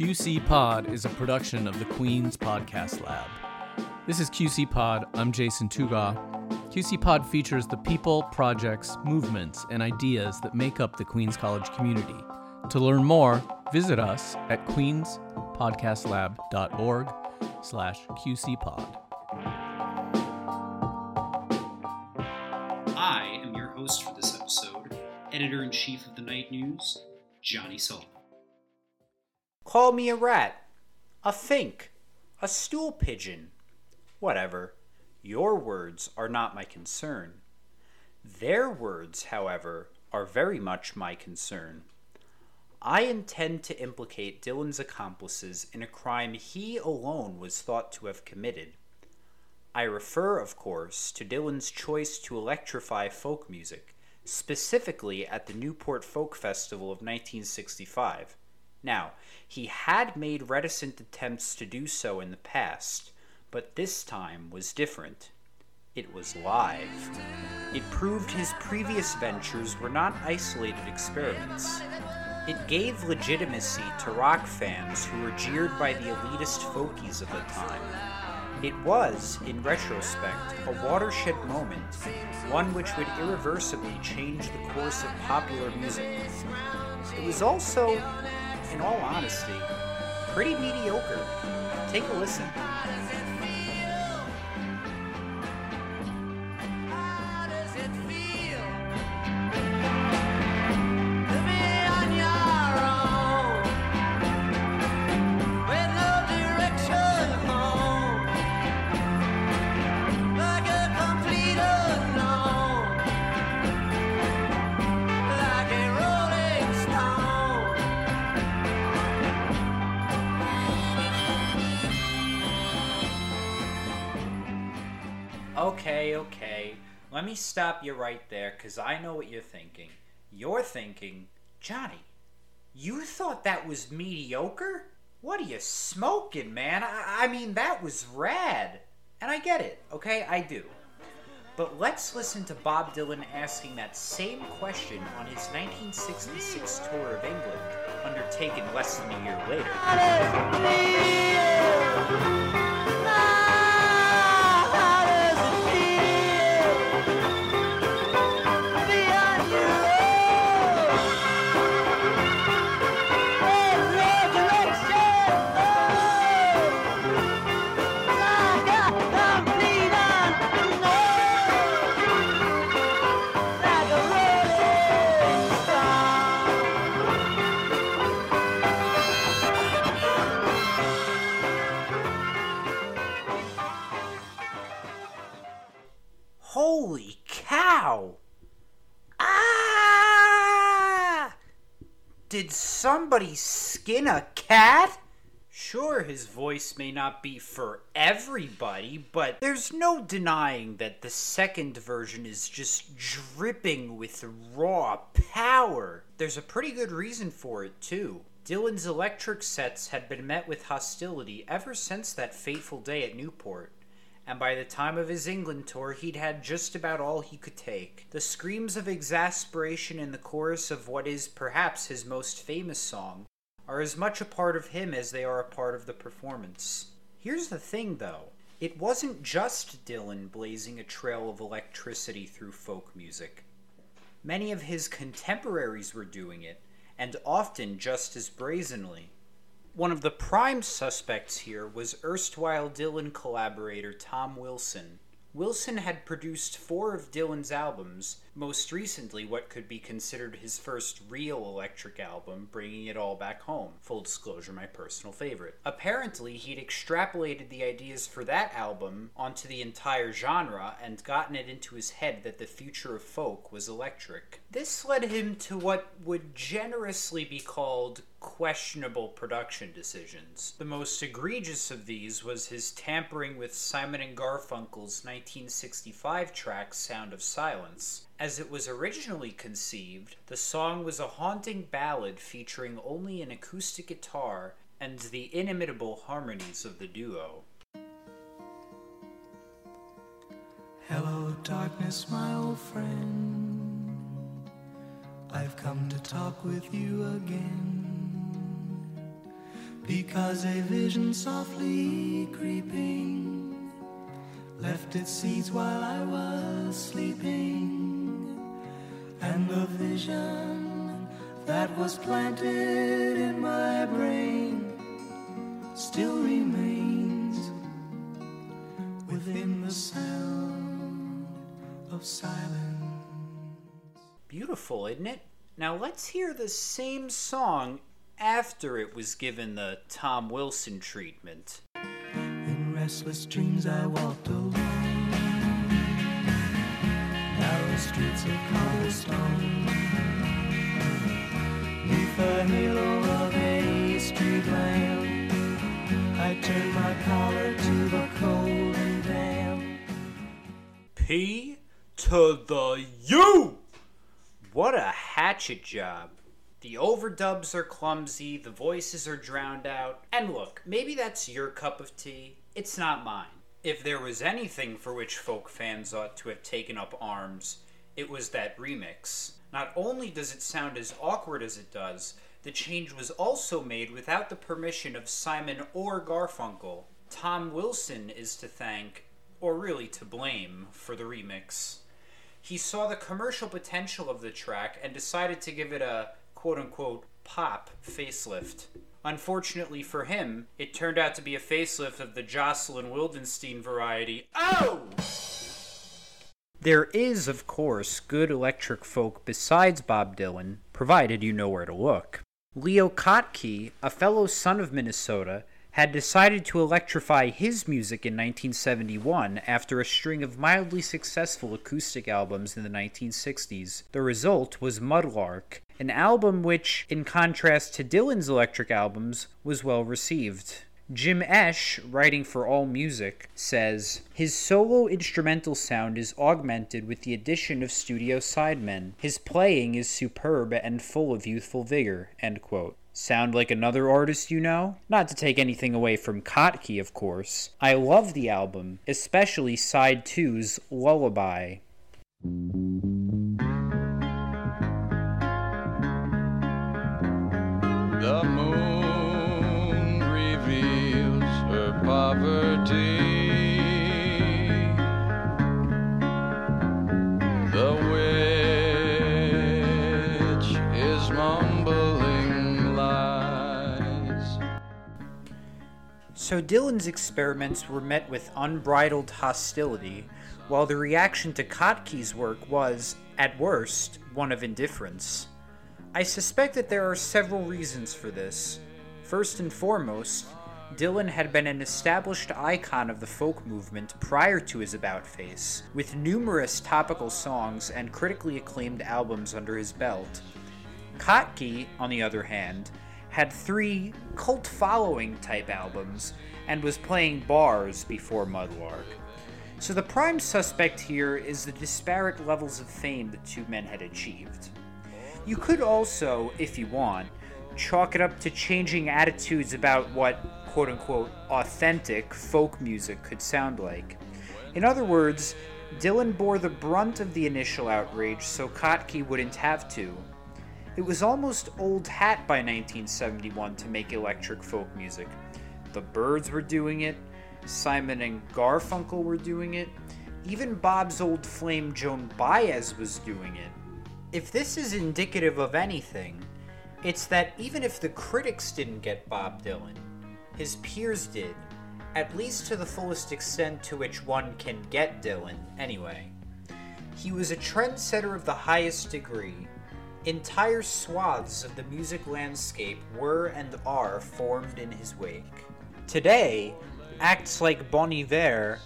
QC Pod is a production of the Queen's Podcast Lab. This is QC Pod. I'm Jason Tuga. QC Pod features the people, projects, movements, and ideas that make up the Queen's College community. To learn more, visit us at queenspodcastlab.org slash qcpod. I am your host for this episode, editor in chief of the Knight News, Johnny Sullivan. Call me a rat, a fink, a stool pigeon. Whatever. Your words are not my concern. Their words, however, are very much my concern. I intend to implicate Dylan's accomplices in a crime he alone was thought to have committed. I refer, of course, to Dylan's choice to electrify folk music, specifically at the Newport Folk Festival of 1965. Now, he had made reticent attempts to do so in the past, but this time was different. It was live. It proved his previous ventures were not isolated experiments. It gave legitimacy to rock fans who were jeered by the elitist folkies of the time. It was, in retrospect, a watershed moment, one which would irreversibly change the course of popular music. It was also, in all honesty, pretty mediocre. Take a listen. Okay, okay. Let me stop you right there, because I know what you're thinking. You're thinking, Johnny, you thought that was mediocre? What are you smoking, man? I, I mean, that was rad. And I get it, okay? I do. But let's listen to Bob Dylan asking that same question on his 1966 tour of England, undertaken less than a year later. Somebody skin a cat? Sure, his voice may not be for everybody, but there's no denying that the second version is just dripping with raw power. There's a pretty good reason for it, too. Dylan's electric sets had been met with hostility ever since that fateful day at Newport and by the time of his England tour, he'd had just about all he could take. The screams of exasperation in the chorus of what is perhaps his most famous song are as much a part of him as they are a part of the performance. Here's the thing, though. It wasn't just Dylan blazing a trail of electricity through folk music. Many of his contemporaries were doing it, and often just as brazenly. One of the prime suspects here was erstwhile Dylan collaborator Tom Wilson. Wilson had produced four of Dylan's albums, most recently what could be considered his first real electric album, Bringing It All Back Home. Full disclosure, my personal favorite. Apparently, he'd extrapolated the ideas for that album onto the entire genre and gotten it into his head that the future of folk was electric. This led him to what would generously be called questionable production decisions. The most egregious of these was his tampering with Simon and Garfunkel's 1965 track Sound of Silence. As it was originally conceived, the song was a haunting ballad featuring only an acoustic guitar and the inimitable harmonies of the duo. Hello, darkness, my old friend. I've come to talk with you again. because a vision softly creeping left its seeds while I was sleeping, and the vision that was planted in my brain still remains within the sound of silence. Beautiful, isn't it? Now let's hear the same song after it was given the Tom Wilson treatment. In restless dreams I walked alone Narrow streets of Neath the halo of a street lamp I turned my collar to the cold and damp P to the U! What a hatchet job. The overdubs are clumsy, the voices are drowned out. And look, maybe that's your cup of tea. It's not mine. If there was anything for which folk fans ought to have taken up arms, it was that remix. Not only does it sound as awkward as it does, the change was also made without the permission of Simon or Garfunkel. Tom Wilson is to thank, or really to blame, for the remix. He saw the commercial potential of the track and decided to give it a quote unquote pop facelift. Unfortunately for him, it turned out to be a facelift of the Jocelyn Wildenstein variety. Oh! There is, of course, good electric folk besides Bob Dylan, provided you know where to look. Leo Kottke, a fellow son of Minnesota, had decided to electrify his music in 1971 after a string of mildly successful acoustic albums in the 1960s. The result was Mudlark, an album which, in contrast to Dylan's electric albums, was well received. Jim Esch, writing for AllMusic, says His solo instrumental sound is augmented with the addition of studio sidemen. His playing is superb and full of youthful vigor. Sound like another artist you know? Not to take anything away from Kottke, of course. I love the album, especially side 2's Lullaby. So Dylan's experiments were met with unbridled hostility, while the reaction to Kottke's work was, at worst, one of indifference. I suspect that there are several reasons for this. First and foremost, Dylan had been an established icon of the folk movement prior to his About Face, with numerous topical songs and critically acclaimed albums under his belt. Kottke, on the other hand, had three cult following type albums and was playing bars before Mudlark. So the prime suspect here is the disparate levels of fame the two men had achieved. You could also, if you want, chalk it up to changing attitudes about what quote unquote authentic folk music could sound like. In other words, Dylan bore the brunt of the initial outrage so Kottke wouldn't have to. It was almost old hat by 1971 to make electric folk music. The Byrds were doing it, Simon and Garfunkel were doing it, even Bob's old flame Joan Baez was doing it. If this is indicative of anything, it's that even if the critics didn't get Bob Dylan, his peers did, at least to the fullest extent to which one can get Dylan, anyway. He was a trendsetter of the highest degree. Entire swaths of the music landscape were and are formed in his wake. Today, acts like Bon Iver,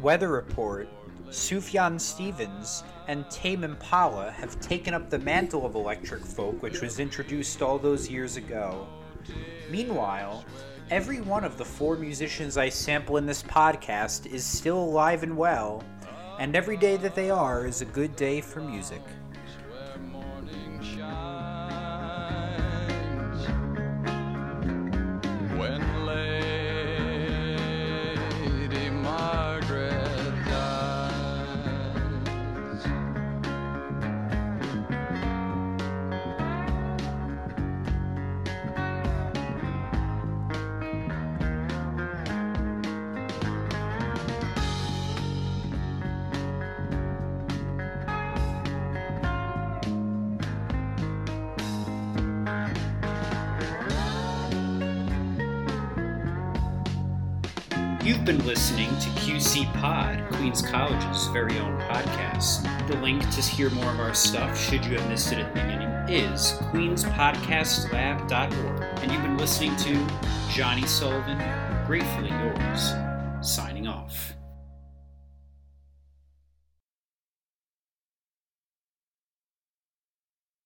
Weather Report, Sufjan Stevens, and Tame Impala have taken up the mantle of electric folk which was introduced all those years ago. Meanwhile, every one of the four musicians I sample in this podcast is still alive and well, and every day that they are is a good day for music. You've been listening to QC Pod, Queens College's very own podcast. The link to hear more of our stuff, should you have missed it at the beginning, is queenspodcastlab.org. And you've been listening to Johnny Sullivan, Gratefully Yours, signing off.